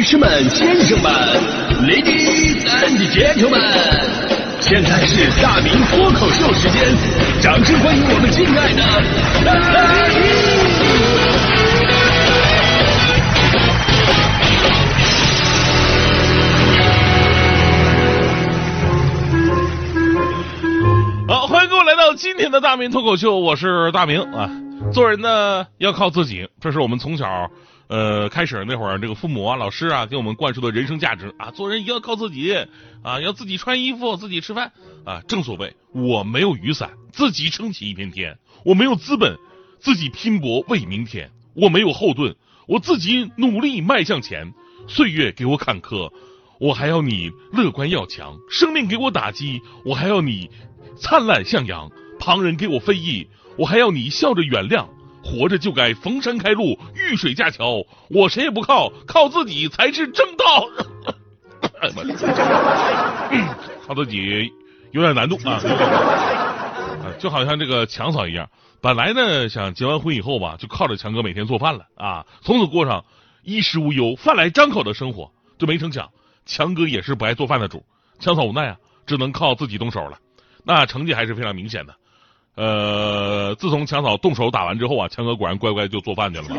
女士们、先生们，Ladies and Gentlemen，现在是大明脱口秀时间，掌声欢迎我们敬爱的大明！好，欢迎各位来到今天的大明脱口秀，我是大明啊。做人呢要靠自己，这是我们从小。呃，开始那会儿，这个父母啊、老师啊，给我们灌输的人生价值啊，做人一定要靠自己啊，要自己穿衣服，自己吃饭啊。正所谓，我没有雨伞，自己撑起一片天；我没有资本，自己拼搏为明天；我没有后盾，我自己努力迈向前。岁月给我坎坷，我还要你乐观要强；生命给我打击，我还要你灿烂向阳；旁人给我非议，我还要你笑着原谅。活着就该逢山开路，遇水架桥。我谁也不靠，靠自己才是正道。靠自己有点难度啊，就好像这个强嫂一样，本来呢想结完婚以后吧，就靠着强哥每天做饭了啊，从此过上衣食无忧、饭来张口的生活。就没成想，强哥也是不爱做饭的主，强嫂无奈啊，只能靠自己动手了。那成绩还是非常明显的。呃，自从强嫂动手打完之后啊，强哥果然乖乖就做饭去了嘛。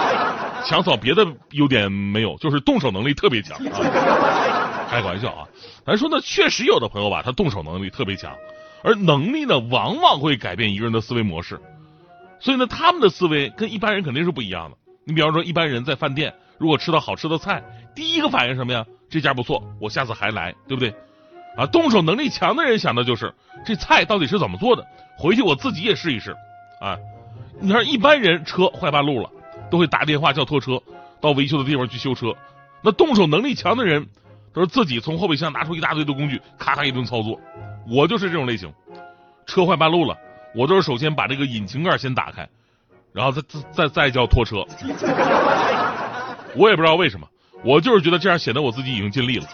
强嫂别的优点没有，就是动手能力特别强啊。开个玩笑啊，咱说呢，确实有的朋友吧，他动手能力特别强，而能力呢，往往会改变一个人的思维模式。所以呢，他们的思维跟一般人肯定是不一样的。你比方说，一般人在饭店如果吃到好吃的菜，第一个反应什么呀？这家不错，我下次还来，对不对？啊，动手能力强的人想的就是这菜到底是怎么做的。回去我自己也试一试，啊，你看一般人车坏半路了，都会打电话叫拖车到维修的地方去修车。那动手能力强的人，都是自己从后备箱拿出一大堆的工具，咔咔一顿操作。我就是这种类型，车坏半路了，我都是首先把这个引擎盖先打开，然后再再再叫拖车。我也不知道为什么，我就是觉得这样显得我自己已经尽力了，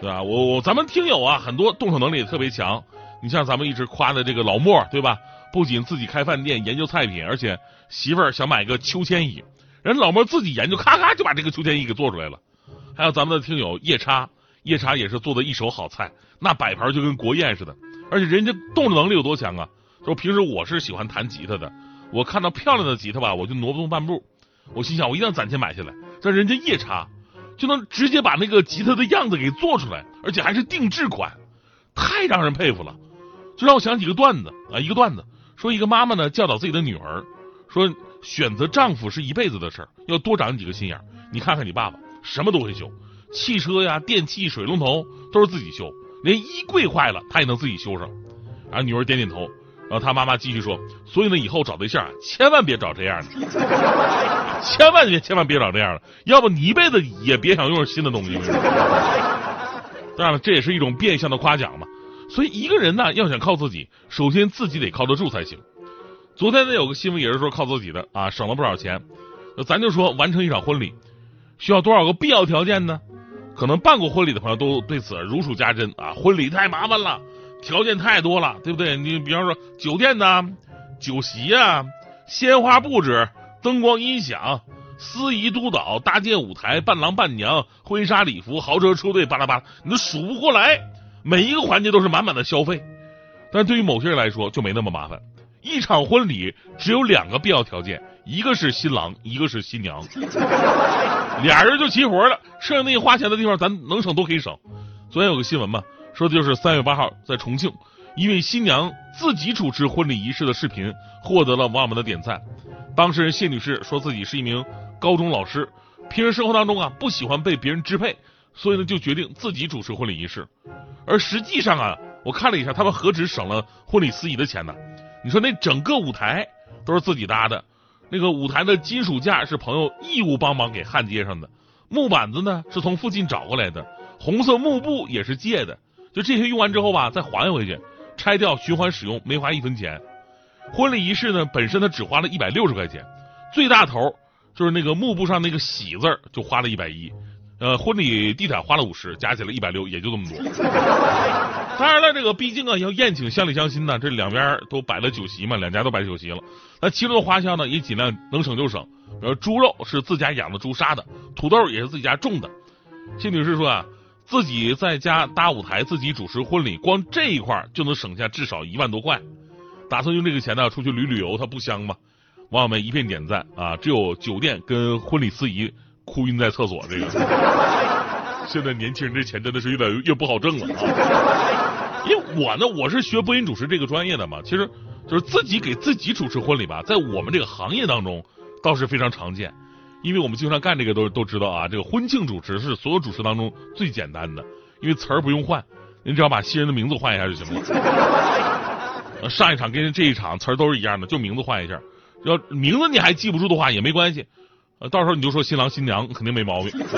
对吧？我我咱们听友啊，很多动手能力也特别强。你像咱们一直夸的这个老莫，对吧？不仅自己开饭店研究菜品，而且媳妇儿想买个秋千椅，人老莫自己研究，咔咔就把这个秋千椅给做出来了。还有咱们的听友夜叉，夜叉也是做的一手好菜，那摆盘就跟国宴似的。而且人家动手能力有多强啊？说平时我是喜欢弹吉他的，我看到漂亮的吉他吧，我就挪不动半步。我心想，我一定要攒钱买下来。但人家夜叉就能直接把那个吉他的样子给做出来，而且还是定制款，太让人佩服了。就让我想起一个段子啊，一个段子说一个妈妈呢教导自己的女儿，说选择丈夫是一辈子的事儿，要多长几个心眼。你看看你爸爸什么都会修，汽车呀、电器、水龙头都是自己修，连衣柜坏了他也能自己修上。然后女儿点点头，然后他妈妈继续说，所以呢以后找对象千万别找这样的，千万别千万别找这样的，要不你一辈子也别想用新的东西。当然了，这也是一种变相的夸奖嘛。所以一个人呢，要想靠自己，首先自己得靠得住才行。昨天呢，有个新闻也是说靠自己的啊，省了不少钱。咱就说完成一场婚礼需要多少个必要条件呢？可能办过婚礼的朋友都对此如数家珍啊。婚礼太麻烦了，条件太多了，对不对？你比方说酒店呐、酒席啊、鲜花布置、灯光音响、司仪督导、搭建舞台、伴郎伴娘、婚纱礼服、豪车车队，巴拉巴拉，你都数不过来。每一个环节都是满满的消费，但对于某些人来说就没那么麻烦。一场婚礼只有两个必要条件，一个是新郎，一个是新娘，俩人就齐活了。剩下那些花钱的地方，咱能省都可以省。昨天有个新闻嘛，说的就是三月八号在重庆，一位新娘自己主持婚礼仪式的视频获得了网友们的点赞。当事人谢女士说自己是一名高中老师，平时生活当中啊不喜欢被别人支配，所以呢就决定自己主持婚礼仪式。而实际上啊，我看了一下，他们何止省了婚礼司仪的钱呢？你说那整个舞台都是自己搭的，那个舞台的金属架是朋友义务帮忙给焊接上的，木板子呢是从附近找过来的，红色幕布也是借的。就这些用完之后吧，再还回去，拆掉循环使用，没花一分钱。婚礼仪式呢，本身它只花了一百六十块钱，最大头就是那个幕布上那个喜字就花了一百一。呃，婚礼地毯花了五十，加起来一百六，也就这么多。当然了，这个毕竟啊要宴请乡里乡亲呢，这两边都摆了酒席嘛，两家都摆酒席了。那其中的花销呢，也尽量能省就省。比如猪肉是自家养的猪杀的，土豆也是自己家种的。谢女士说啊，自己在家搭舞台，自己主持婚礼，光这一块就能省下至少一万多块。打算用这个钱呢出去旅旅游，它不香吗？网友们一片点赞啊！只有酒店跟婚礼司仪哭晕在厕所，这个 现在年轻人这钱真的是越来越不好挣了啊！因为我呢，我是学播音主持这个专业的嘛，其实就是自己给自己主持婚礼吧，在我们这个行业当中倒是非常常见，因为我们经常干这个都都知道啊，这个婚庆主持是所有主持当中最简单的，因为词儿不用换，您只要把新人的名字换一下就行了。上一场跟这一场词儿都是一样的，就名字换一下。要名字你还记不住的话也没关系，呃，到时候你就说新郎新娘肯定没毛病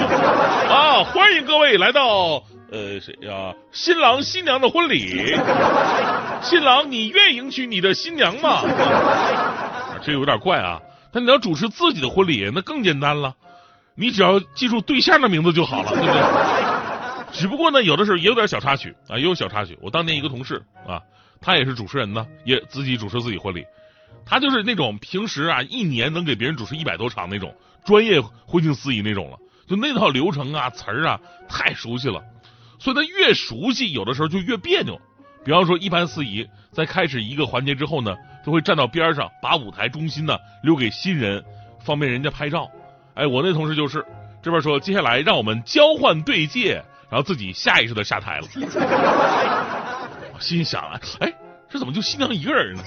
啊！欢迎各位来到呃谁呀？新郎新娘的婚礼，新郎你愿迎娶你的新娘吗？这有点怪啊！但你要主持自己的婚礼，那更简单了，你只要记住对象的名字就好了，对不对？只不过呢，有的时候也有点小插曲啊，也有小插曲。我当年一个同事啊，他也是主持人呢，也自己主持自己婚礼。他就是那种平时啊，一年能给别人主持一百多场那种专业婚庆司仪那种了，就那套流程啊、词儿啊太熟悉了，所以他越熟悉，有的时候就越别扭。比方说，一般司仪在开始一个环节之后呢，就会站到边上，把舞台中心呢留给新人，方便人家拍照。哎，我那同事就是这边说，接下来让我们交换对戒，然后自己下意识的下台了。我心想啊，哎。这怎么就新娘一个人呢？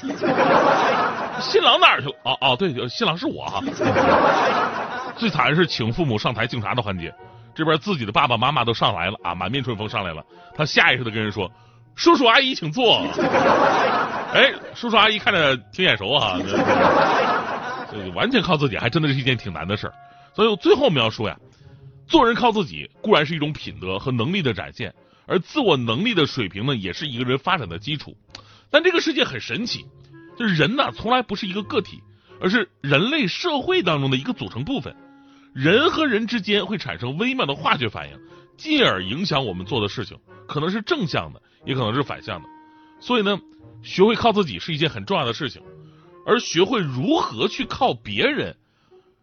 新郎哪儿去了？哦哦，对，新郎是我哈。最惨的是请父母上台敬茶的环节，这边自己的爸爸妈妈都上来了啊，满面春风上来了。他下意识的跟人说：“叔叔阿姨，请坐。”哎，叔叔阿姨看着挺眼熟啊。完全靠自己，还真的是一件挺难的事儿。所以最后我们要说呀，做人靠自己固然是一种品德和能力的展现，而自我能力的水平呢，也是一个人发展的基础。但这个世界很神奇，就是人呢从来不是一个个体，而是人类社会当中的一个组成部分。人和人之间会产生微妙的化学反应，进而影响我们做的事情，可能是正向的，也可能是反向的。所以呢，学会靠自己是一件很重要的事情，而学会如何去靠别人，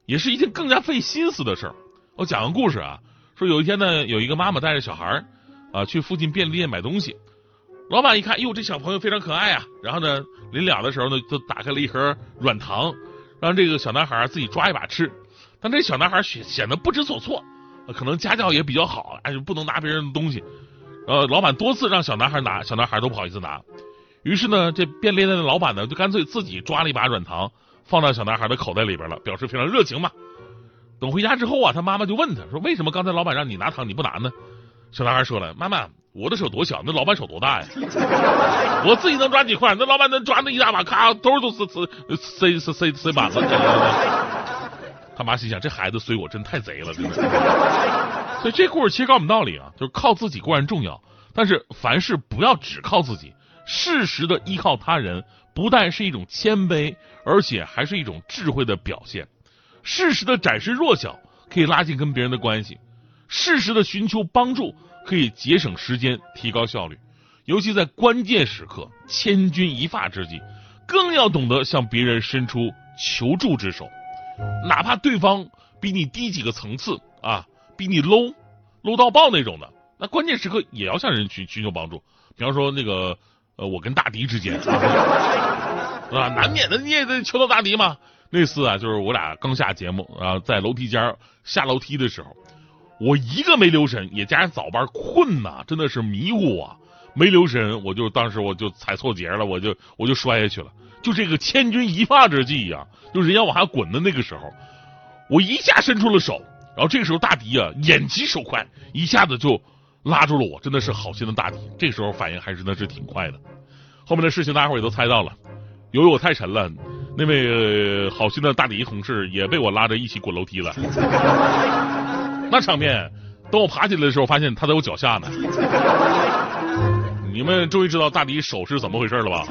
也是一件更加费心思的事儿。我讲个故事啊，说有一天呢，有一个妈妈带着小孩儿啊去附近便利店买东西。老板一看，哟，这小朋友非常可爱啊！然后呢，临了的时候呢，就打开了一盒软糖，让这个小男孩自己抓一把吃。但这小男孩显显得不知所措，可能家教也比较好，哎，不能拿别人的东西。呃，老板多次让小男孩拿，小男孩都不好意思拿。于是呢，这便利店的老板呢，就干脆自己抓了一把软糖，放到小男孩的口袋里边了，表示非常热情嘛。等回家之后啊，他妈妈就问他说：“为什么刚才老板让你拿糖，你不拿呢？”小男孩说了：“妈妈。”我的手多小，那老板手多大呀？我自己能抓几块，那老板能抓那一大把，咔，兜都塞塞塞塞塞满了。他妈心想，这孩子随我真太贼了，真的。所以这故事其实告诉我们道理啊，就是靠自己固然重要，但是凡事不要只靠自己，适时的依靠他人，不但是一种谦卑，而且还是一种智慧的表现。适时的展示弱小，可以拉近跟别人的关系；适时的寻求帮助。可以节省时间，提高效率，尤其在关键时刻、千钧一发之际，更要懂得向别人伸出求助之手，哪怕对方比你低几个层次啊，比你 low low 到爆那种的，那关键时刻也要向人寻寻求帮助。比方说那个呃，我跟大迪之间 啊，难免的你也得求到大迪嘛。那次啊，就是我俩刚下节目啊，在楼梯间下楼梯的时候。我一个没留神，也加上早班困呐，真的是迷糊啊，没留神，我就当时我就踩错节了，我就我就摔下去了。就这个千钧一发之际呀，就人要往下滚的那个时候，我一下伸出了手，然后这个时候大迪啊眼疾手快，一下子就拉住了我，真的是好心的大迪，这个时候反应还真的是挺快的。后面的事情大家伙也都猜到了，由于我太沉了，那位好心的大迪同事也被我拉着一起滚楼梯了。那场面，等我爬起来的时候，发现他在我脚下呢。你们终于知道大迪手是怎么回事了吧？